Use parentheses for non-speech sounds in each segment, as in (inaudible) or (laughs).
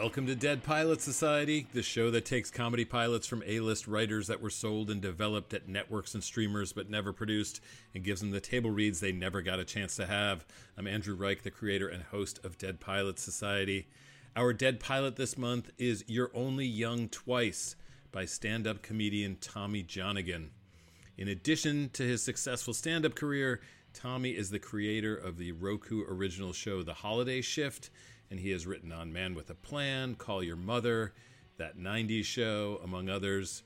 Welcome to Dead Pilot Society, the show that takes comedy pilots from A list writers that were sold and developed at networks and streamers but never produced and gives them the table reads they never got a chance to have. I'm Andrew Reich, the creator and host of Dead Pilot Society. Our Dead Pilot this month is You're Only Young Twice by stand up comedian Tommy Johnagin. In addition to his successful stand up career, Tommy is the creator of the Roku original show The Holiday Shift, and he has written on Man with a Plan, Call Your Mother, That 90s Show, among others.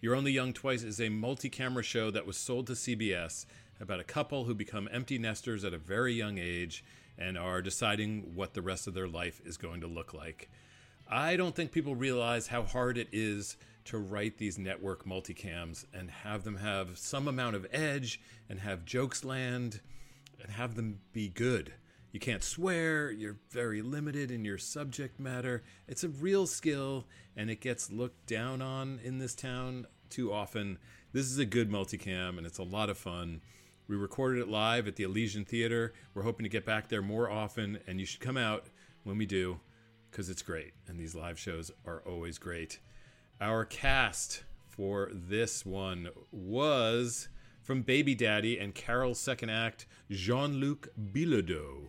You're Only Young Twice is a multi camera show that was sold to CBS about a couple who become empty nesters at a very young age and are deciding what the rest of their life is going to look like. I don't think people realize how hard it is to write these network multicams and have them have some amount of edge and have jokes land and have them be good. You can't swear, you're very limited in your subject matter. It's a real skill and it gets looked down on in this town too often. This is a good multicam and it's a lot of fun. We recorded it live at the Elysian Theater. We're hoping to get back there more often and you should come out when we do because it's great and these live shows are always great. Our cast for this one was from Baby Daddy and Carol's second act, Jean Luc Bilodeau.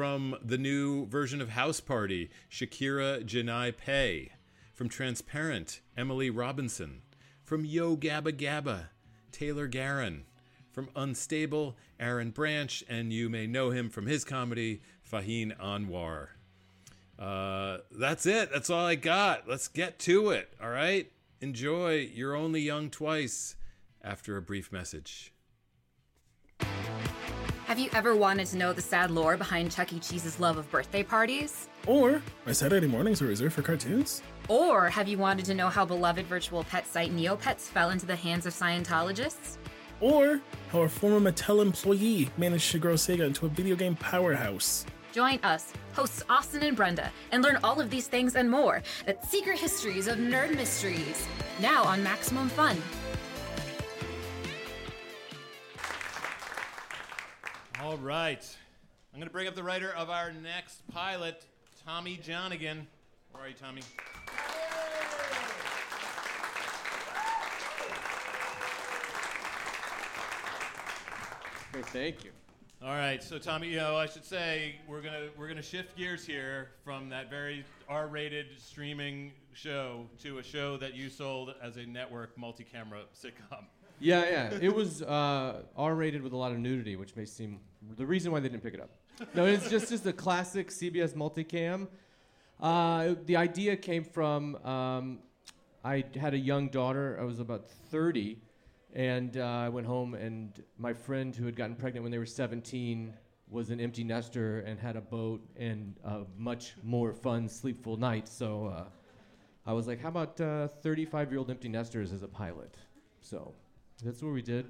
From the new version of House Party, Shakira Ja'nai Paye. From Transparent, Emily Robinson. From Yo Gabba Gabba, Taylor Garron. From Unstable, Aaron Branch, and you may know him from his comedy, Fahim Anwar. Uh, that's it. That's all I got. Let's get to it. All right. Enjoy. You're only young twice. After a brief message. Have you ever wanted to know the sad lore behind Chuck E. Cheese's love of birthday parties? Or my Saturday mornings were reserved for cartoons? Or have you wanted to know how beloved virtual pet site Neopets fell into the hands of Scientologists? Or how a former Mattel employee managed to grow Sega into a video game powerhouse? Join us, hosts Austin and Brenda, and learn all of these things and more at Secret Histories of Nerd Mysteries, now on Maximum Fun. All right. I'm going to bring up the writer of our next pilot, Tommy Johnagin. Where are you, Tommy? Hey, thank you. All right, so Tommy, you know, I should say we're gonna we're gonna shift gears here from that very R-rated streaming show to a show that you sold as a network multi-camera sitcom. Yeah, yeah. It was uh, R-rated with a lot of nudity, which may seem the reason why they didn't pick it up. No, it's just just a classic CBS multicam. Uh, the idea came from um, I had a young daughter. I was about 30, and uh, I went home, and my friend who had gotten pregnant when they were 17 was an empty nester and had a boat and a much more fun, sleepful night. So uh, I was like, how about 35 year old empty nesters as a pilot? So that's what we did.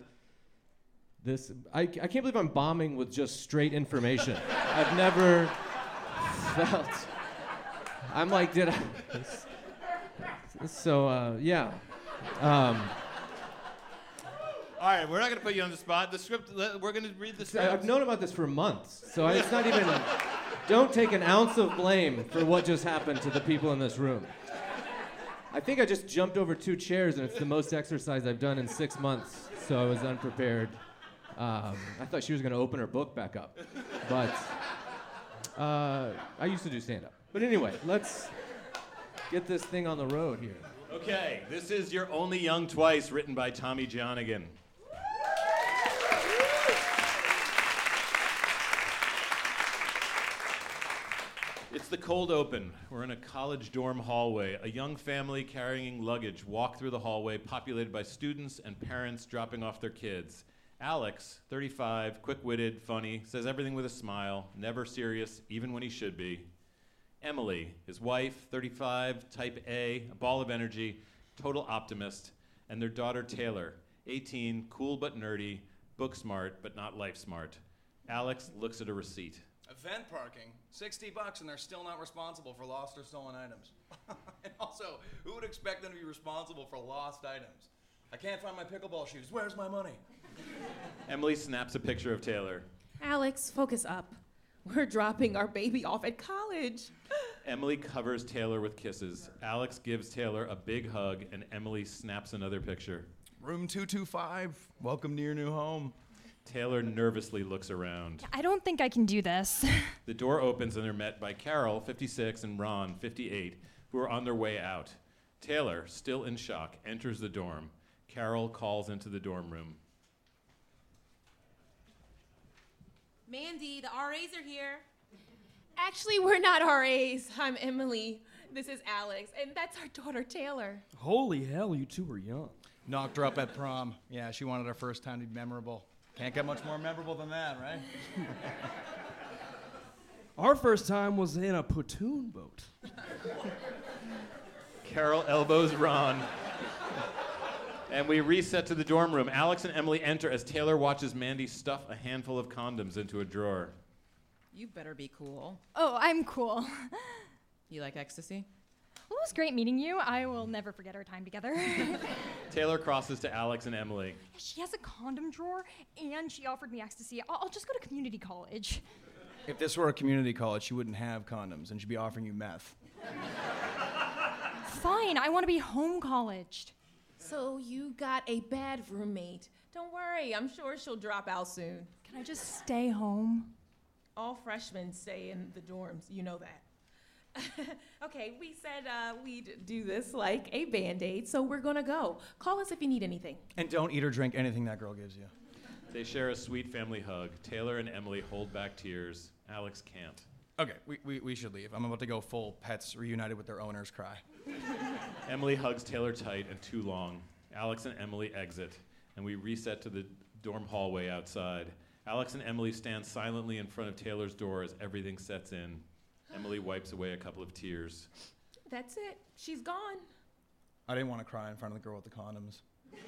This I, I can't believe I'm bombing with just straight information. (laughs) I've never felt. I'm like, did I? So uh, yeah. Um, All right, we're not gonna put you on the spot. The script. We're gonna read the script. I've known about this for months, so it's not even. Don't take an ounce of blame for what just happened to the people in this room. I think I just jumped over two chairs, and it's the most exercise I've done in six months, so I was unprepared. Um, I thought she was going to open her book back up, but uh, I used to do stand up. But anyway, let's get this thing on the road here. Okay, this is You're Only Young Twice, written by Tommy Johnagin. The cold open. We're in a college dorm hallway. A young family carrying luggage walk through the hallway populated by students and parents dropping off their kids. Alex, 35, quick witted, funny, says everything with a smile, never serious, even when he should be. Emily, his wife, 35, type A, a ball of energy, total optimist, and their daughter Taylor, 18, cool but nerdy, book smart but not life smart. Alex looks at a receipt. Event parking, 60 bucks, and they're still not responsible for lost or stolen items. (laughs) and also, who would expect them to be responsible for lost items? I can't find my pickleball shoes. Where's my money? (laughs) Emily snaps a picture of Taylor. Alex, focus up. We're dropping our baby off at college. (laughs) Emily covers Taylor with kisses. Alex gives Taylor a big hug, and Emily snaps another picture. Room 225. Welcome to your new home. Taylor nervously looks around. I don't think I can do this. (laughs) The door opens and they're met by Carol, 56, and Ron, 58, who are on their way out. Taylor, still in shock, enters the dorm. Carol calls into the dorm room. Mandy, the RAs are here. Actually, we're not RAs. I'm Emily. This is Alex, and that's our daughter Taylor. Holy hell, you two are young. Knocked her up at prom. Yeah, she wanted her first time to be memorable. Can't get much more memorable than that, right? (laughs) Our first time was in a platoon boat. (laughs) Carol elbows Ron. and we reset to the dorm room. Alex and Emily enter as Taylor watches Mandy stuff a handful of condoms into a drawer. You better be cool. oh, I'm cool. You like ecstasy? Well, it was great meeting you. I will never forget our time together. (laughs) Taylor crosses to Alex and Emily. she has a condom drawer, and she offered me ecstasy. I'll, I'll just go to community college. If this were a community college, she wouldn't have condoms and she'd be offering you meth. Fine, I want to be home colleged. So you got a bad roommate. Don't worry, I'm sure she'll drop out soon. Can I just stay home? All freshmen stay in the dorms, you know that. (laughs) okay, we said uh, we'd do this like a band aid, so we're gonna go. Call us if you need anything. And don't eat or drink anything that girl gives you. They share a sweet family hug. Taylor and Emily hold back tears. Alex can't. Okay, we, we, we should leave. I'm about to go full pets reunited with their owners cry. (laughs) Emily hugs Taylor tight and too long. Alex and Emily exit, and we reset to the dorm hallway outside. Alex and Emily stand silently in front of Taylor's door as everything sets in. Emily wipes away a couple of tears. That's it. She's gone. I didn't want to cry in front of the girl with the condoms. (laughs)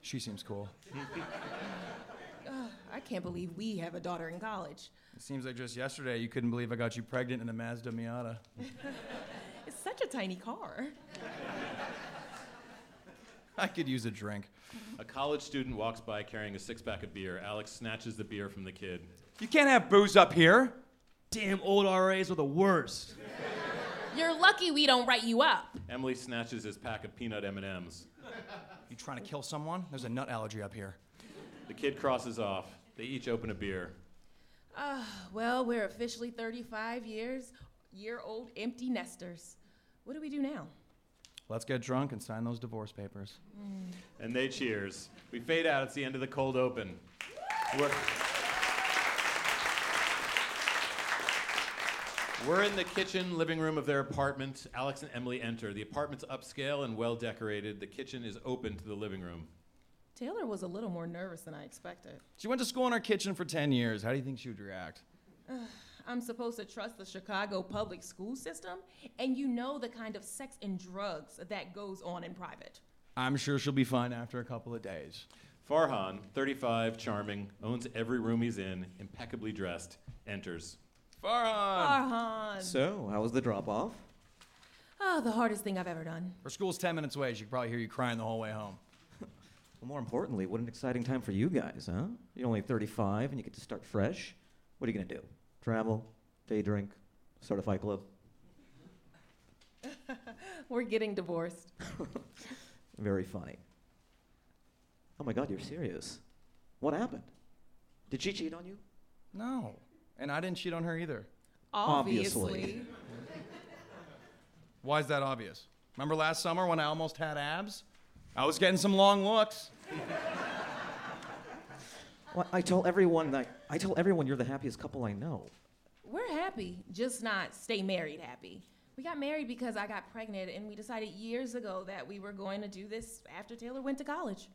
she seems cool. Ugh, I can't believe we have a daughter in college. It seems like just yesterday you couldn't believe I got you pregnant in a Mazda Miata. (laughs) It's such a tiny car. (laughs) I could use a drink. A college student walks by carrying a six pack of beer. Alex snatches the beer from the kid. You can't have booze up here. Damn old RAs are the worst. You're lucky we don't write you up. Emily snatches his pack of peanut M&Ms. You trying to kill someone? There's a nut allergy up here. The kid crosses off. They each open a beer. Uh, well, we're officially 35 years year old empty nesters. What do we do now? Let's get drunk and sign those divorce papers. And they cheers. We fade out. It's the end of the cold open. We're, We're in the kitchen, living room of their apartment. Alex and Emily enter. The apartment's upscale and well decorated. The kitchen is open to the living room. Taylor was a little more nervous than I expected. She went to school in our kitchen for 10 years. How do you think she would react? (sighs) I'm supposed to trust the Chicago public school system, and you know the kind of sex and drugs that goes on in private. I'm sure she'll be fine after a couple of days. Farhan, 35, charming, owns every room he's in, impeccably dressed, enters. Farhan! Farhan. So, how was the drop off? Oh, ah, the hardest thing I've ever done. Her school's 10 minutes away. She could probably hear you crying the whole way home. (laughs) Well, more importantly, what an exciting time for you guys, huh? You're only 35 and you get to start fresh. What are you going to do? Travel? Day drink? Start a fight club? (laughs) We're getting divorced. (laughs) Very funny. Oh my god, you're serious. What happened? Did she cheat on you? No. And I didn't cheat on her either. Obviously. Why is that obvious? Remember last summer when I almost had abs? I was getting some long looks. Well, I tell everyone that I tell everyone you're the happiest couple I know. We're happy, just not stay married happy. We got married because I got pregnant, and we decided years ago that we were going to do this after Taylor went to college.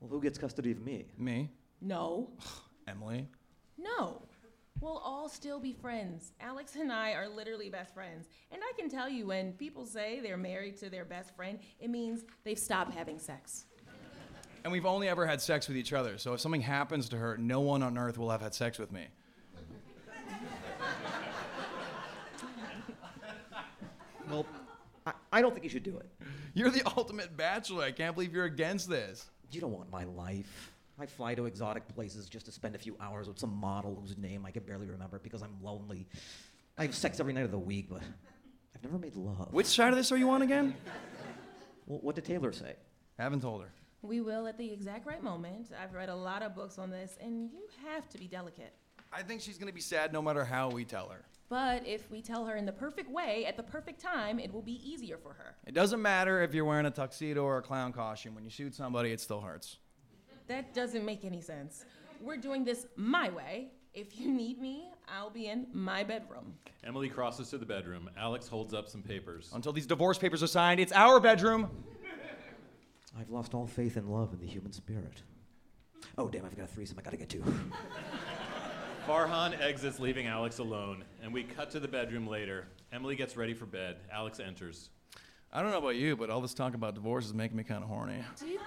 Well, who gets custody of me? Me? No, (sighs) Emily? no. We'll all still be friends. Alex and I are literally best friends. And I can tell you, when people say they're married to their best friend, it means they've stopped having sex. And we've only ever had sex with each other, so if something happens to her, no one on earth will have had sex with me. (laughs) Well, I, I don't think you should do it. You're the ultimate bachelor. I can't believe you're against this. You don't want my life. I fly to exotic places just to spend a few hours with some model whose name I can barely remember because I'm lonely. I have sex every night of the week, but I've never made love. Which side of this are you on again? Well, what did Taylor say? I Haven't told her. We will at the exact right moment. I've read a lot of books on this, and you have to be delicate. I think she's gonna be sad no matter how we tell her. But if we tell her in the perfect way at the perfect time, it will be easier for her. It doesn't matter if you're wearing a tuxedo or a clown costume. When you shoot somebody, it still hurts. That doesn't make any sense. We're doing this my way. If you need me, I'll be in my bedroom. Emily crosses to the bedroom. Alex holds up some papers. Until these divorce papers are signed, it's our bedroom. I've lost all faith in love and the human spirit. Oh, damn, I've got a threesome I gotta get to. (laughs) Farhan exits, leaving Alex alone, and we cut to the bedroom later. Emily gets ready for bed. Alex enters. I don't know about you, but all this talk about divorce is making me kind of horny. (laughs) Do you,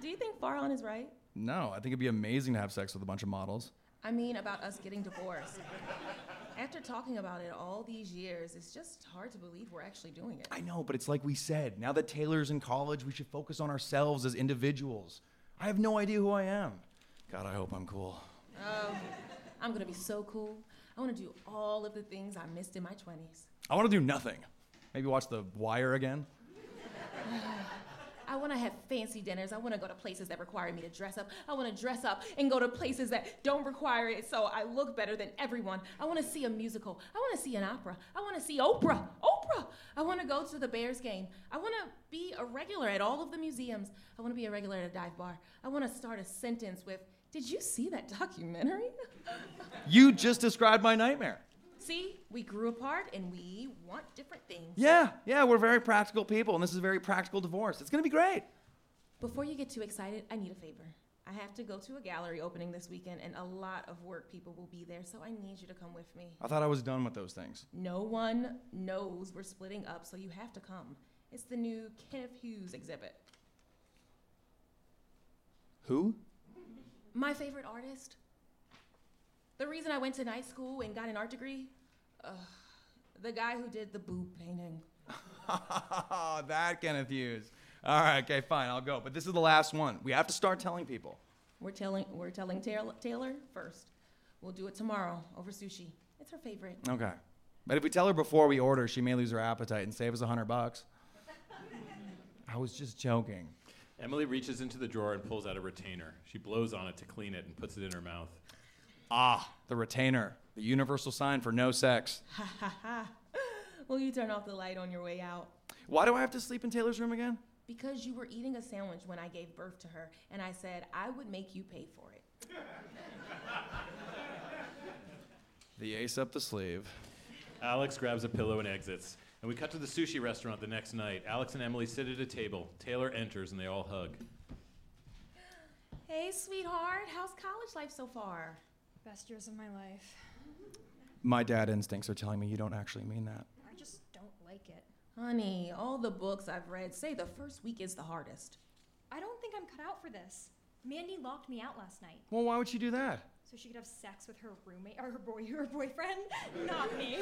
do you think Farhan is right? No, I think it'd be amazing to have sex with a bunch of models. I mean, about us getting divorced. After talking about it all these years, it's just hard to believe we're actually doing it. I know, but it's like we said. Now that Taylor's in college, we should focus on ourselves as individuals. I have no idea who I am. God, I hope I'm cool. Oh, I'm gonna be so cool. I wanna do all of the things I missed in my 20s. I want to do nothing. Maybe watch The Wire again. I want to have fancy dinners. I want to go to places that require me to dress up. I want to dress up and go to places that don't require it so I look better than everyone. I want to see a musical. I want to see an opera. I want to see Oprah. Oprah! I want to go to the Bears game. I want to be a regular at all of the museums. I want to be a regular at a dive bar. I want to start a sentence with, Did you see that documentary? You just described my nightmare. See, we grew apart and we want different things. Yeah, yeah, we're very practical people, and this is a very practical divorce. It's gonna be great. Before you get too excited, I need a favor. I have to go to a gallery opening this weekend, and a lot of work people will be there, so I need you to come with me. I thought I was done with those things. No one knows we're splitting up, so you have to come. It's the new Kenneth Hughes exhibit. Who? My favorite artist. The reason I went to night school and got an art degree? Ugh, the guy who did the boob painting. (laughs) that Kenneth Hughes. All right, okay, fine, I'll go. But this is the last one. We have to start telling people. We're telling, we're telling Taylor, Taylor first. We'll do it tomorrow over sushi. It's her favorite. Okay. But if we tell her before we order, she may lose her appetite and save us a hundred bucks. (laughs) I was just joking. Emily reaches into the drawer and pulls out a retainer. She blows on it to clean it and puts it in her mouth. Ah, the retainer, the universal sign for no sex. Ha ha ha. Will you turn off the light on your way out? Why do I have to sleep in Taylor's room again? Because you were eating a sandwich when I gave birth to her, and I said I would make you pay for it. (laughs) The ace up the sleeve. Alex grabs a pillow and exits. And we cut to the sushi restaurant the next night. Alex and Emily sit at a table. Taylor enters and they all hug. Hey, sweetheart, how's college life so far? Best years of my life. My dad instincts are telling me you don't actually mean that. I just don't like it. Honey, all the books I've read say the first week is the hardest. I don't think I'm cut out for this. Mandy locked me out last night Well, why would she do that? so she could have sex with her roommate or her boy, (laughs) her boyfriend, not me. (laughs)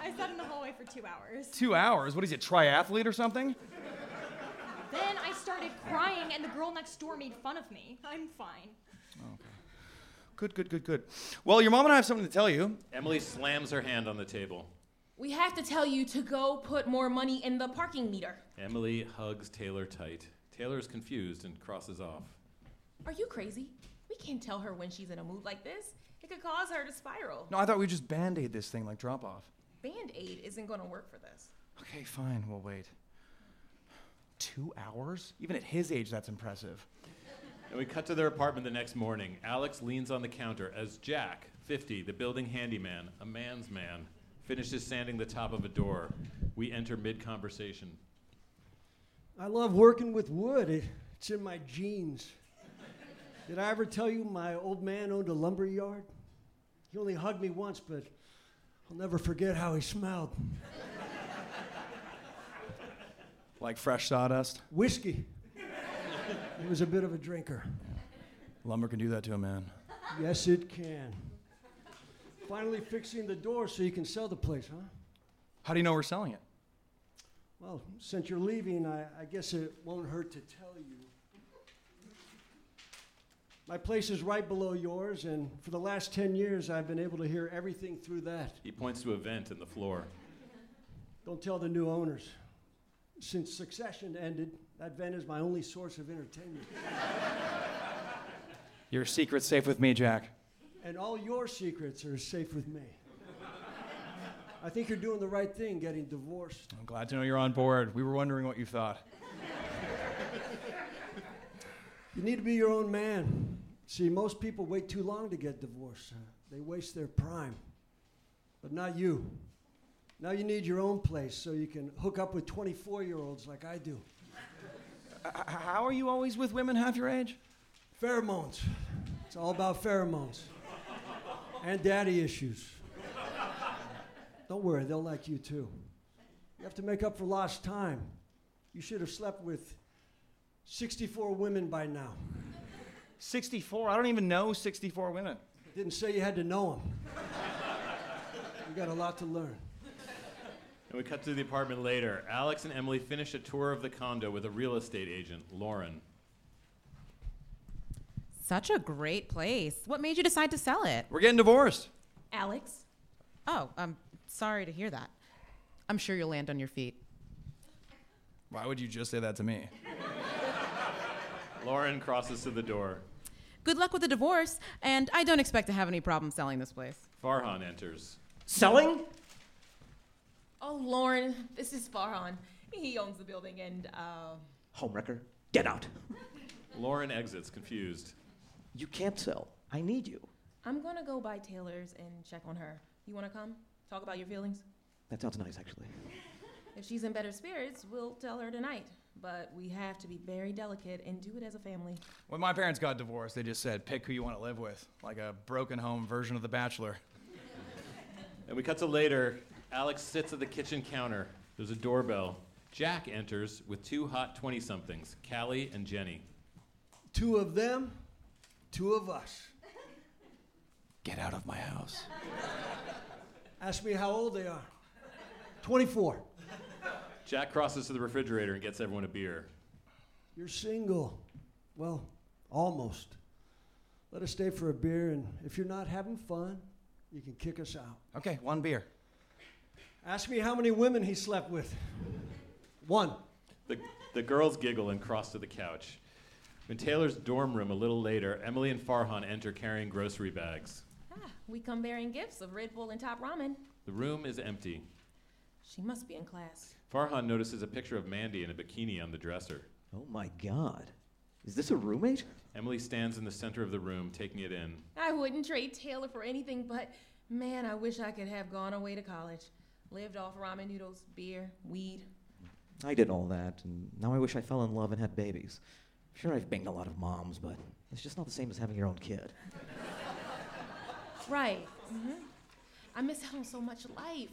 I sat in the hallway for two hours. Two hours? What is it, triathlete or something? Then I started crying, and the girl next door made fun of me. I'm fine. Good, good, good, good. Well, your mom and I have something to tell you. Emily slams her hand on the table. We have to tell you to go put more money in the parking meter. Emily hugs Taylor tight. Taylor is confused and crosses off. Are you crazy? We can't tell her when she's in a mood like this. It could cause her to spiral. No, I thought we'd just band aid this thing like drop off. Band aid isn't going to work for this. Okay, fine, we'll wait. Two hours? Even at his age, that's impressive. And we cut to their apartment the next morning. Alex leans on the counter as Jack, 50, the building handyman, a man's man, finishes sanding the top of a door. We enter mid conversation. I love working with wood. It, it's in my genes. Did I ever tell you my old man owned a lumber yard? He only hugged me once, but I'll never forget how he smelled. Like fresh sawdust? Whiskey. He was a bit of a drinker. Lumber can do that to a man. Yes, it can. Finally fixing the door so you can sell the place, huh? How do you know we're selling it? Well, since you're leaving, I, I guess it won't hurt to tell you. My place is right below yours, and for the last 10 years, I've been able to hear everything through that. He points to a vent in the floor. Don't tell the new owners. Since succession ended, that vent is my only source of entertainment. Your secret's safe with me, Jack. and all your secrets are safe with me. I think you're doing the right thing getting divorced. I'm glad to know you're on board. We were wondering what you thought. You need to be your own man. See, most people wait too long to get divorced. They waste their prime. But not you. Now you need your own place so you can hook up with 24 year olds like I do. How are you always with women half your age? Pheromones. It's all about pheromones. and daddy issues. Don't worry, they'll like you too. You have to make up for lost time. You should have slept with 64 women by now. 64? I don't even know 64 women. Didn't say you had to know them. you got a lot to learn. And we cut to the apartment later. Alex and Emily finish a tour of the condo with a real estate agent, Lauren. Such a great place. What made you decide to sell it? We're getting divorced. Alex? Oh, I'm sorry to hear that. I'm sure you'll land on your feet. Why would you just say that to me? Lauren crosses to the door. Good luck with the divorce, and I don't expect to have any problem selling this place. Farhan enters. Selling? Oh, Lauren, this is Farhan. He owns the building and, uh, Homewrecker, get out. Lauren exits, confused. You can't sell. I need you. I'm gonna go by Taylor's and check on her. You wanna come? Talk about your feelings? That sounds nice, actually. If she's in better spirits, we'll tell her tonight. But we have to be very delicate and do it as a family. When my parents got divorced, they just said, pick who you want to live with, like a broken home version of The Bachelor. And we cut to later. Alex sits at the kitchen counter. There's a doorbell. Jack enters with two hot 20 somethings, Callie and Jenny. Two of them, two of us. Get out of my house. Ask me how old they are. 24. Jack crosses to the refrigerator and gets everyone a beer. You're single. Well, almost. Let us stay for a beer, and if you're not having fun, you can kick us out. Okay, one beer. Ask me how many women he slept with. One. The, the girls giggle and cross to the couch. In Taylor's dorm room a little later, Emily and Farhan enter carrying grocery bags. Ah, we come bearing gifts of Red Bull and top ramen. The room is empty. She must be in class. Farhan notices a picture of Mandy in a bikini on the dresser. Oh my god. Is this a roommate? Emily stands in the center of the room, taking it in. I wouldn't trade Taylor for anything, but man, I wish I could have gone away to college. Lived off ramen noodles, beer, weed. I did all that, and now I wish I fell in love and had babies. Sure, I've banged a lot of moms, but it's just not the same as having your own kid. Right. hmm I miss (laughs) out on so much life.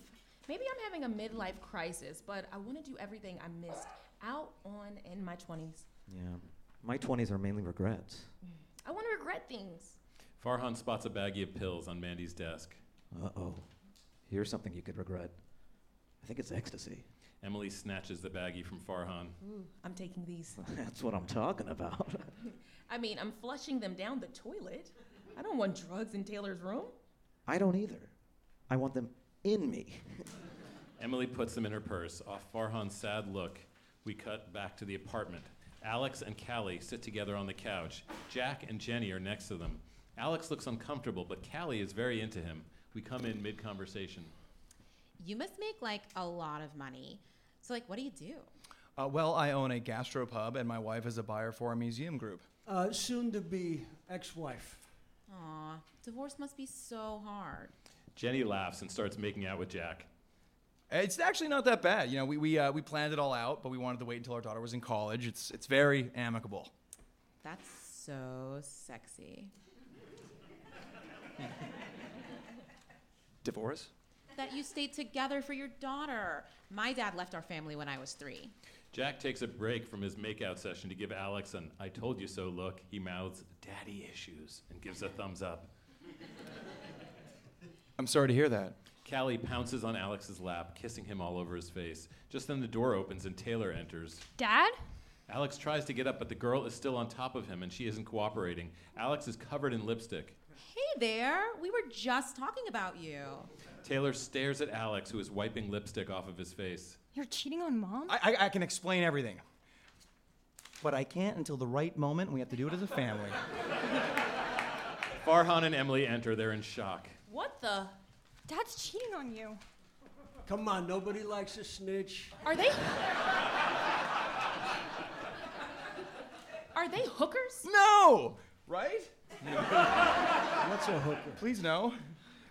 Maybe I'm having a midlife crisis, but I want to do everything I missed out on in my 20s. Yeah. My 20s are mainly regrets. I want to regret things. Farhan spots a baggie of pills on Mandy's desk. Uh oh. Here's something you could regret. I think it's ecstasy. Emily snatches the baggie from Farhan. Ooh, I'm taking these. (laughs) That's what I'm talking about. (laughs) I mean, I'm flushing them down the toilet. I don't want drugs in Taylor's room. I don't either. I want them in me. (laughs) Emily puts them in her purse. Off Farhan's sad look, we cut back to the apartment. Alex and Callie sit together on the couch. Jack and Jenny are next to them. Alex looks uncomfortable, but Callie is very into him. We come in mid conversation. You must make like a lot of money. So, like, what do you do? Uh, well, I own a gastropub, and my wife is a buyer for a museum group. Uh, soon to be ex wife. Aw, divorce must be so hard. Jenny laughs and starts making out with Jack. It's actually not that bad. You know, we, we, uh, we planned it all out, but we wanted to wait until our daughter was in college. It's, it's very amicable. That's so sexy. Divorce? That you stayed together for your daughter. My dad left our family when I was three. Jack takes a break from his makeout session to give Alex an I told you so look. He mouths, Daddy issues, and gives a thumbs up. I'm sorry to hear that. Callie pounces on Alex's lap, kissing him all over his face. Just then the door opens and Taylor enters. Dad? Alex tries to get up, but the girl is still on top of him and she isn't cooperating. Alex is covered in lipstick. Hey there, we were just talking about you. Taylor stares at Alex, who is wiping lipstick off of his face. You're cheating on mom? I, I, I can explain everything. But I can't until the right moment. We have to do it as a family. (laughs) Farhan and Emily enter. They're in shock. What the? Dad's cheating on you. Come on, nobody likes a snitch. Are they? Are they hookers? No! Right? (laughs) What's a hooker? Please no.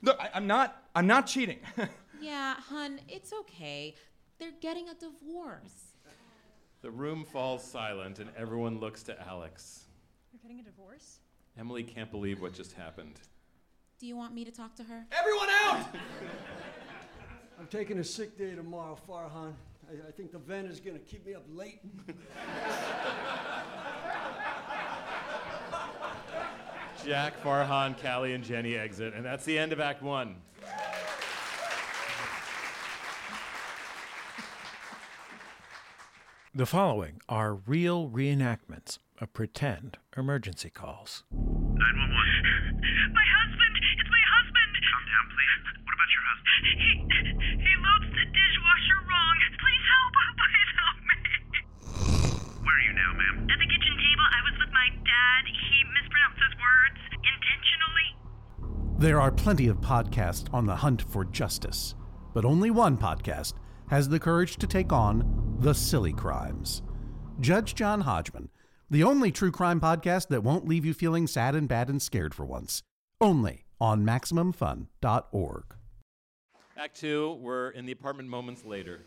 No, I, I'm not. I'm not cheating. (laughs) Yeah, hun, it's okay. They're getting a divorce. The room falls silent and everyone looks to Alex. You're getting a divorce? Emily can't believe what just happened. Do you want me to talk to her? Everyone out! (laughs) I'm taking a sick day tomorrow, Farhan. I, I think the vent is gonna keep me up late. (laughs) Jack, Farhan, Callie, and Jenny exit, and that's the end of Act One. The following are real reenactments of pretend emergency calls. 911. My husband! It's my husband! Calm down, please. What about your husband? He he loads the dishwasher wrong. Please help! Please help me! Where are you now, ma'am? At the kitchen table. I was with my dad. He mispronounces words intentionally. There are plenty of podcasts on the hunt for justice, but only one podcast has the courage to take on the silly crimes. Judge John Hodgman, the only true crime podcast that won't leave you feeling sad and bad and scared for once. Only on MaximumFun.org. Act Two, we're in the apartment moments later.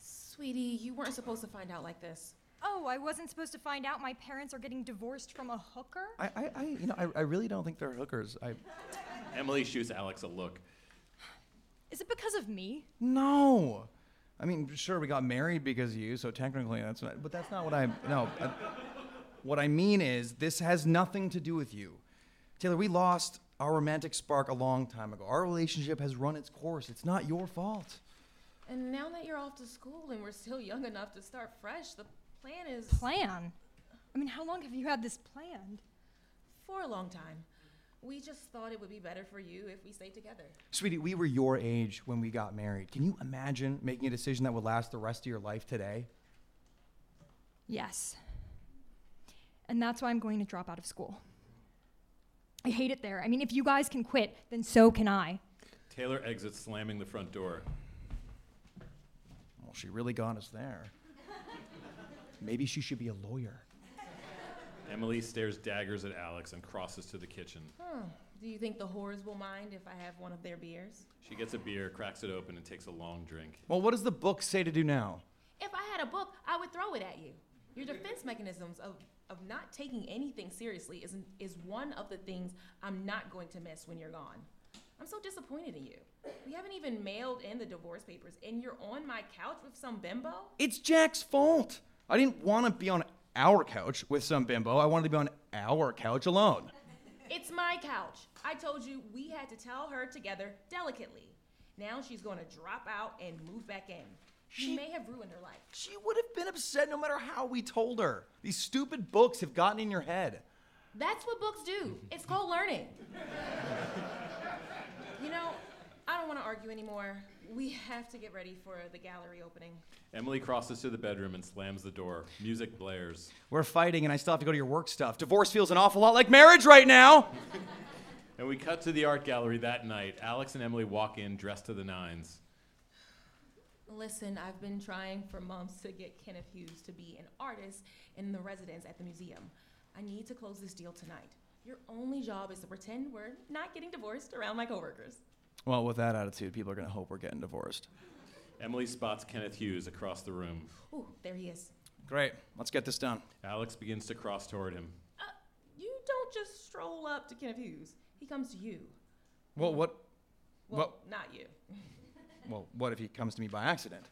Sweetie, you weren't supposed to find out like this. Oh, I wasn't supposed to find out my parents are getting divorced from a hooker? I, I, I you know, I, I really don't think they're hookers. I. Emily shoots Alex a look. Is it because of me? No. I mean, sure, we got married because of you, so technically that's not, but that's not what I, no. I, what I mean is, this has nothing to do with you. Taylor, we lost our romantic spark a long time ago. Our relationship has run its course. It's not your fault. And now that you're off to school and we're still young enough to start fresh, the plan is. Plan? I mean, how long have you had this planned? For a long time. We just thought it would be better for you if we stayed together. Sweetie, we were your age when we got married. Can you imagine making a decision that would last the rest of your life today? Yes. And that's why I'm going to drop out of school. I hate it there. I mean, if you guys can quit, then so can I. Taylor exits, slamming the front door. Well, she really got us there. Maybe she should be a lawyer. Emily stares daggers at Alex and crosses to the kitchen. Huh. Do you think the whores will mind if I have one of their beers? She gets a beer, cracks it open, and takes a long drink. Well, what does the book say to do now? If I had a book, I would throw it at you. Your defense mechanisms of, of not taking anything seriously is, is one of the things I'm not going to miss when you're gone. I'm so disappointed in you. We haven't even mailed in the divorce papers, and you're on my couch with some bimbo? It's Jack's fault. I didn't want to be on our couch with some bimbo. I wanted to be on our couch alone. It's my couch. I told you we had to tell her together delicately. Now she's going to drop out and move back in. She may have ruined her life. She would have been upset no matter how we told her. These stupid books have gotten in your head. That's what books do. It's called learning. (laughs) you know, I don't want to argue anymore. We have to get ready for the gallery opening. Emily crosses to the bedroom and slams the door. Music blares. We're fighting, and I still have to go to your work stuff. Divorce feels an awful lot like marriage right now. (laughs) And we cut to the art gallery that night. Alex and Emily walk in dressed to the nines. Listen, I've been trying for months to get Kenneth Hughes to be an artist in the residence at the museum. I need to close this deal tonight. Your only job is to pretend we're not getting divorced around my coworkers. Well, with that attitude, people are going to hope we're getting divorced. Emily spots Kenneth Hughes across the room. Ooh, there he is. Great. Let's get this done. Alex begins to cross toward him. Uh, you don't just stroll up to Kenneth Hughes. He comes to you. Well, what? Well, Well, not you. (laughs) well, what if he comes to me by accident?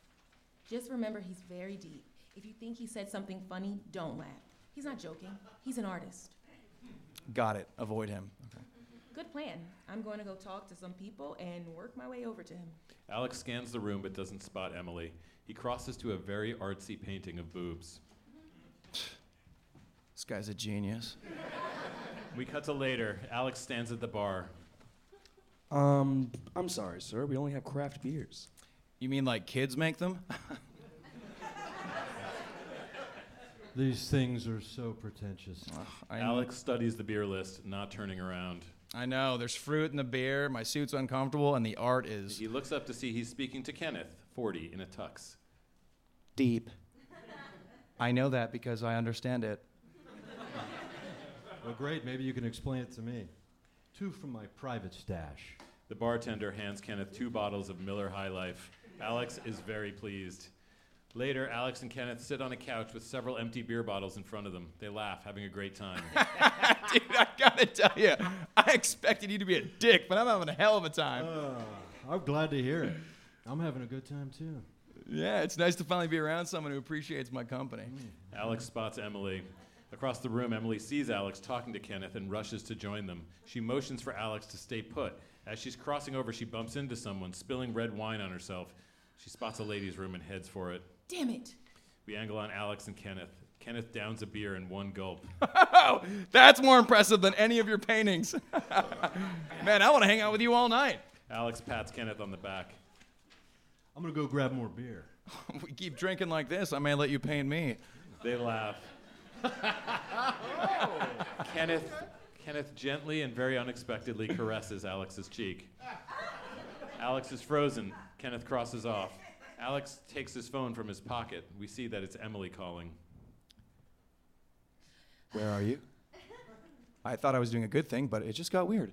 Just remember he's very deep. If you think he said something funny, don't laugh. He's not joking. He's an artist. Got it. Avoid him. Okay. Good plan. I'm going to go talk to some people and work my way over to him. Alex scans the room but doesn't spot Emily. He crosses to a very artsy painting of boobs. This guy's a genius. We cut to later. Alex stands at the bar. Um, I'm sorry, sir. We only have craft beers. You mean like kids make them? These things are so pretentious. I Alex studies the beer list, not turning around. I know. There's fruit in the beer. My suit's uncomfortable, and the art is He looks up to see he's speaking to Kenneth, 40, in a tux. deep. I know that because I understand it. Well, great. Maybe you can explain it to me. Two from my private stash. The bartender hands Kenneth two bottles of Miller High Life. Alex is very pleased. Later, Alex and Kenneth sit on a couch with several empty beer bottles in front of them. They laugh, having a great time. (laughs) Dude, I gotta tell you, I expected you to be a dick, but I'm having a hell of a time. Uh, I'm glad to hear it. I'm having a good time too. yeah, it's nice to finally be around someone who appreciates my company. Alex spots Emily. Across the room, Emily sees Alex talking to Kenneth and rushes to join them. She motions for Alex to stay put. As she's crossing over, she bumps into someone, spilling red wine on herself. She spots a ladies' room and heads for it. Damn it. We angle on Alex and Kenneth. Kenneth downs a beer in one gulp. Oh, (laughs) that's more impressive than any of your paintings. (laughs) Man, I want to hang out with you all night. Alex pats Kenneth on the back. I'm gonna go grab more beer. (laughs) we keep drinking like this, I may let you paint me. They laugh. Kenneth, Kenneth gently and very unexpectedly caresses Alex's cheek. Alex is frozen. Kenneth crosses off. Alex takes his phone from his pocket. We see that it's Emily calling. Where are you? I thought I was doing a good thing, but it just got weird.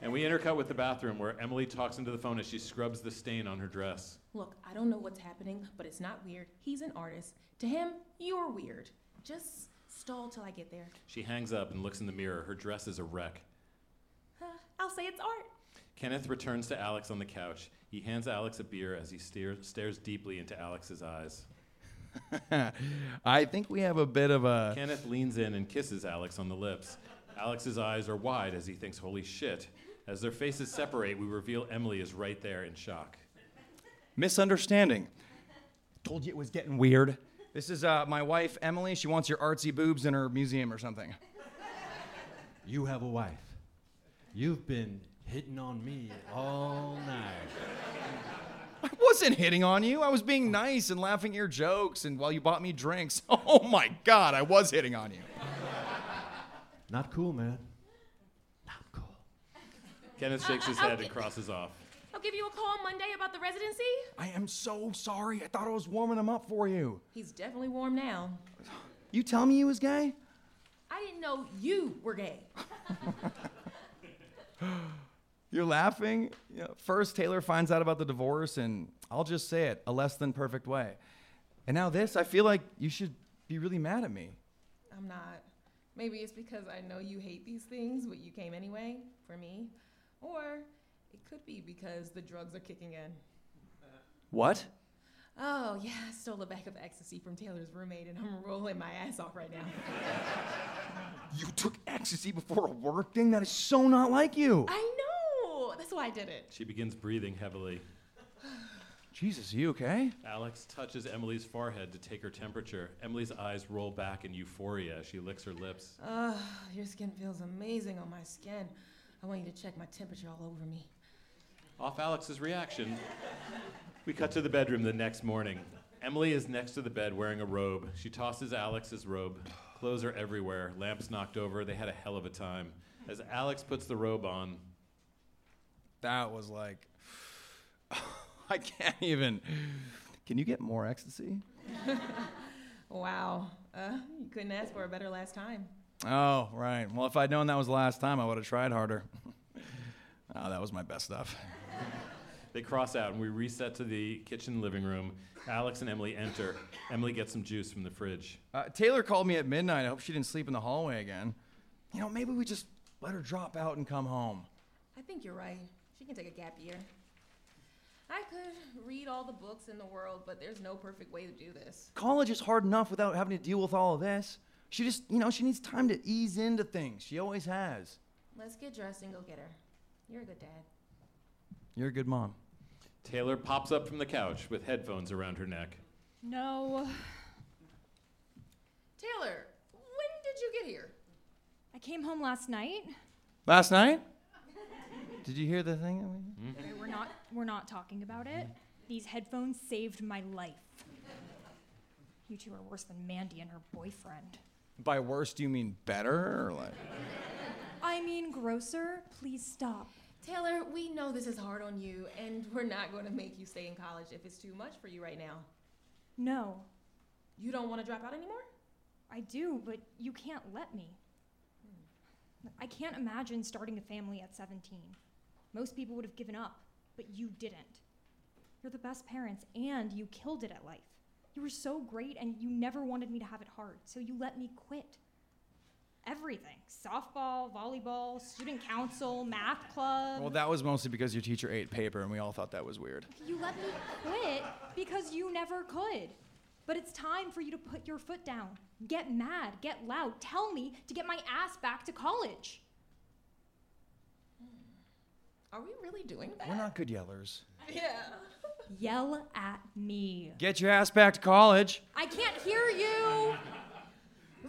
And we intercut with the bathroom where Emily talks into the phone as she scrubs the stain on her dress. Look, I don't know what's happening, but it's not weird. He's an artist. To him, you're weird. Just stall till I get there. She hangs up and looks in the mirror. Her dress is a wreck. Huh, I'll say it's art. Kenneth returns to Alex on the couch. He hands Alex a beer as he stares, stares deeply into Alex's eyes. (laughs) I think we have a bit of a. Kenneth leans in and kisses Alex on the lips. Alex's eyes are wide as he thinks, holy shit. As their faces separate, we reveal Emily is right there in shock. Misunderstanding. Told you it was getting weird. This is uh, my wife, Emily. She wants your artsy boobs in her museum or something. You have a wife. You've been hitting on me all night. I wasn't hitting on you. I was being nice and laughing at your jokes and while you bought me drinks. (laughs) Oh my god, I was hitting on you. Not cool, man. Not cool. Kenneth shakes his head and crosses off. I'll give you a call Monday about the residency. I am so sorry. I thought I was warming him up for you. He's definitely warm now. You tell me he was gay? I didn't know you were gay. (laughs) You're laughing? You know, first, Taylor finds out about the divorce, and I'll just say it a less than perfect way. And now, this, I feel like you should be really mad at me. I'm not. Maybe it's because I know you hate these things, but you came anyway for me. Or it could be because the drugs are kicking in. What? Oh, yeah, I stole a bag of ecstasy from Taylor's roommate and I'm rolling my ass off right now. (laughs) You took ecstasy before a work thing? That is so not like you. I know! Why I did it. She begins breathing heavily. Jesus, you okay? Alex touches Emily's forehead to take her temperature. Emily's eyes roll back in euphoria she licks her lips. Ugh, your skin feels amazing on my skin. I want you to check my temperature all over me. Off Alex's reaction, we cut to the bedroom the next morning. Emily is next to the bed wearing a robe. She tosses Alex's robe. Clothes are everywhere, lamps knocked over. They had a hell of a time. As Alex puts the robe on, That was like. (laughs) I can't even. Can you get more ecstasy? (laughs) wow. Uh, you couldn't ask for a better last time. Oh, right. Well, if I'd known that was the last time, I would have tried harder. oh, (laughs) that was my best stuff. they cross out and we reset to the kitchen living room. Alex and Emily enter. Emily gets some juice from the fridge. Uh, Taylor called me at midnight. I hope she didn't sleep in the hallway again. You know, maybe we just let her drop out and come home. I think you're right. She can take a gap year. I could read all the books in the world, but there's no perfect way to do this. College is hard enough without having to deal with all of this. She just, you know, she needs time to ease into things. She always has. Let's get dressed and go get her. You're a good dad. You're a good mom. Taylor pops up from the couch with headphones around her neck. No. Taylor, when did did you get here? I came home last night. Last night? Did you hear the thing? Okay, hmm? we're not we're not talking about it. These headphones saved my life. You two are worse than Mandy and her boyfriend. By worse, do you mean better or like? I mean grosser. Please stop. Taylor, we know this is hard on you, and we're not going to make you stay in college if it's too much for you right now. No. You don't want to drop out anymore? I do, but you can't let me. I can't imagine starting a family at 17. Most people would have given up, but you didn't. You're the best parents, and you killed it at life. You were so great, and you never wanted me to have it hard, so you let me quit. Everything softball, volleyball, student council, math club. Well, that was mostly because your teacher ate paper, and we all thought that was weird. You let me quit because you never could. But it's time for you to put your foot down. Get mad, get loud. Tell me to get my ass back to college. Are we really doing that? We're not good yellers. (laughs) Yeah. Yell at me. Get your ass back to college. I can't hear you.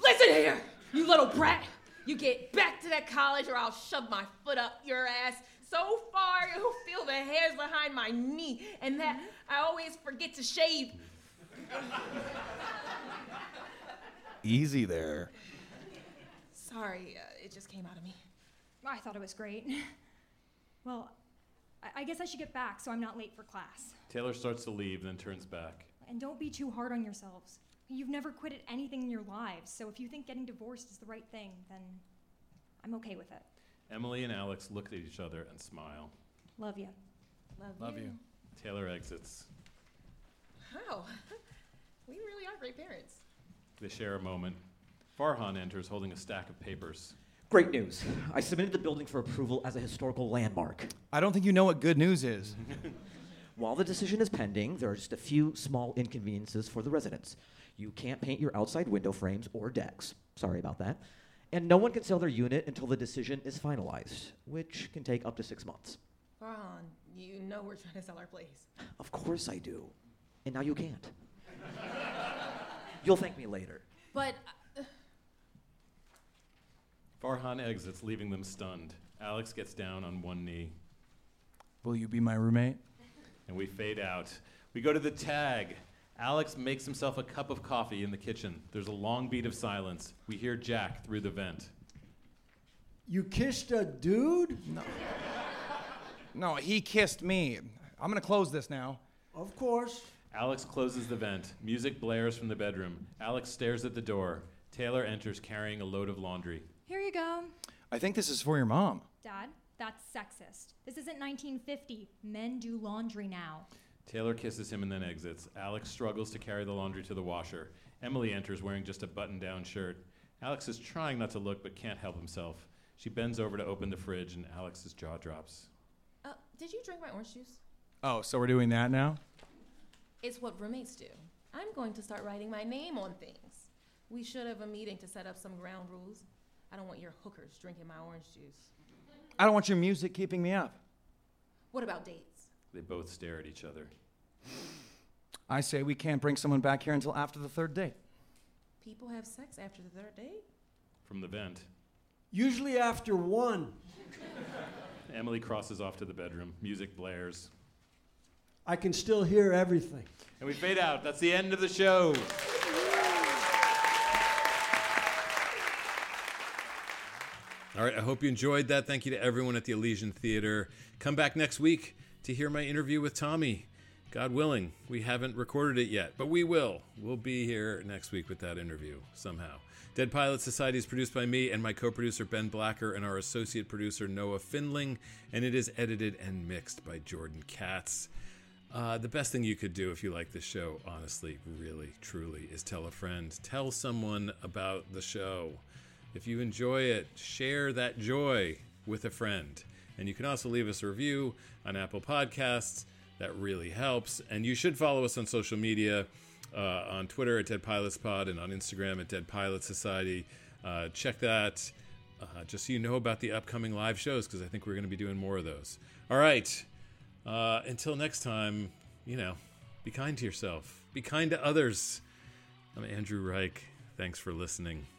Listen here, you little brat. You get back to that college or I'll shove my foot up your ass so far you'll feel the hairs behind my knee and that I always forget to shave. Easy there. Sorry, uh, it just came out of me. I thought it was great. Well, I, I guess I should get back so I'm not late for class. Taylor starts to leave, then turns back. And don't be too hard on yourselves. You've never quit at anything in your lives, so if you think getting divorced is the right thing, then I'm okay with it. Emily and Alex look at each other and smile. Love you. Love, Love you. Taylor exits. Wow. (laughs) We really are great parents. They share a moment. Farhan enters holding a stack of papers. Great news. I submitted the building for approval as a historical landmark. I don't think you know what good news is. (laughs) While the decision is pending, there are just a few small inconveniences for the residents. You can't paint your outside window frames or decks. Sorry about that. And no one can sell their unit until the decision is finalized, which can take up to six months. Farhan, you know we're trying to sell our place. Of course I do. And now you can't. (laughs) You'll thank me later. But Farhan exits, leaving them stunned. Alex gets down on one knee, Will you be my roommate? and we fade out. We go to the tag. Alex makes himself a cup of coffee in the kitchen. There's a long beat of silence. We hear Jack through the vent. You kissed a dude? No. No, he kissed me. I'm gonna close this now. Of course. Alex closes the vent. Music blares from the bedroom. Alex stares at the door. Taylor enters carrying a load of laundry. Here you go. I think this is for your mom. Dad, that's sexist. This isn't 1950. Men do laundry now. Taylor kisses him and then exits. Alex struggles to carry the laundry to the washer. Emily enters wearing just a button down shirt. Alex is trying not to look but can't help himself. She bends over to open the fridge and Alex's jaw drops. uh, did you drink my orange juice? Oh, so we're doing that now? It's what roommates do. I'm going to start writing my name on things. We should have a meeting to set up some ground rules. I don't want your hookers drinking my orange juice. I don't want your music keeping me up. What about dates? They both stare at each other. I say we can't bring someone back here until after the third date. People have sex after the third date? From the vent, Usually after one. Emily crosses off to the bedroom. Music blares. I can still hear everything. And we fade out. That's the end of the show. All right, I hope you enjoyed that. Thank you to everyone at the Elysian Theater. Come back next week to hear my interview with Tommy. God willing, we haven't recorded it yet, but we will. We'll be here next week with that interview somehow. Dead Pilots Society is produced by me and my co producer Ben Blacker and our associate producer Noah Findling, and it is edited and mixed by Jordan Katz. Uh, the best thing you could do if you like this show, honestly, really, truly, is tell a friend. Tell someone about the show. If you enjoy it, share that joy with a friend. And you can also leave us a review on Apple Podcasts. That really helps. And you should follow us on social media uh, on Twitter at Dead Pilots Pod and on Instagram at Dead Pilots Society. Uh, check that uh, just so you know about the upcoming live shows because I think we're going to be doing more of those. All right. Uh, until next time, you know, be kind to yourself, be kind to others. I'm Andrew Reich. Thanks for listening.